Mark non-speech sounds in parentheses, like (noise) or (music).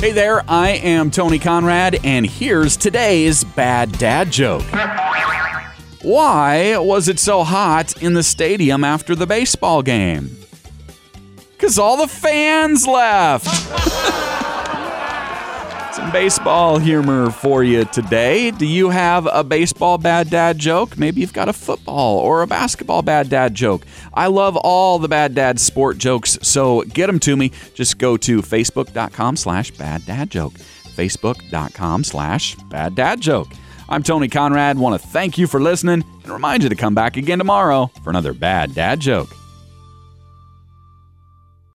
Hey there, I am Tony Conrad, and here's today's bad dad joke. Why was it so hot in the stadium after the baseball game? Because all the fans left. (laughs) Baseball humor for you today. Do you have a baseball bad dad joke? Maybe you've got a football or a basketball bad dad joke. I love all the bad dad sport jokes, so get them to me. Just go to facebook.com slash bad dad joke. Facebook.com slash bad dad joke. I'm Tony Conrad. Want to thank you for listening and remind you to come back again tomorrow for another bad dad joke.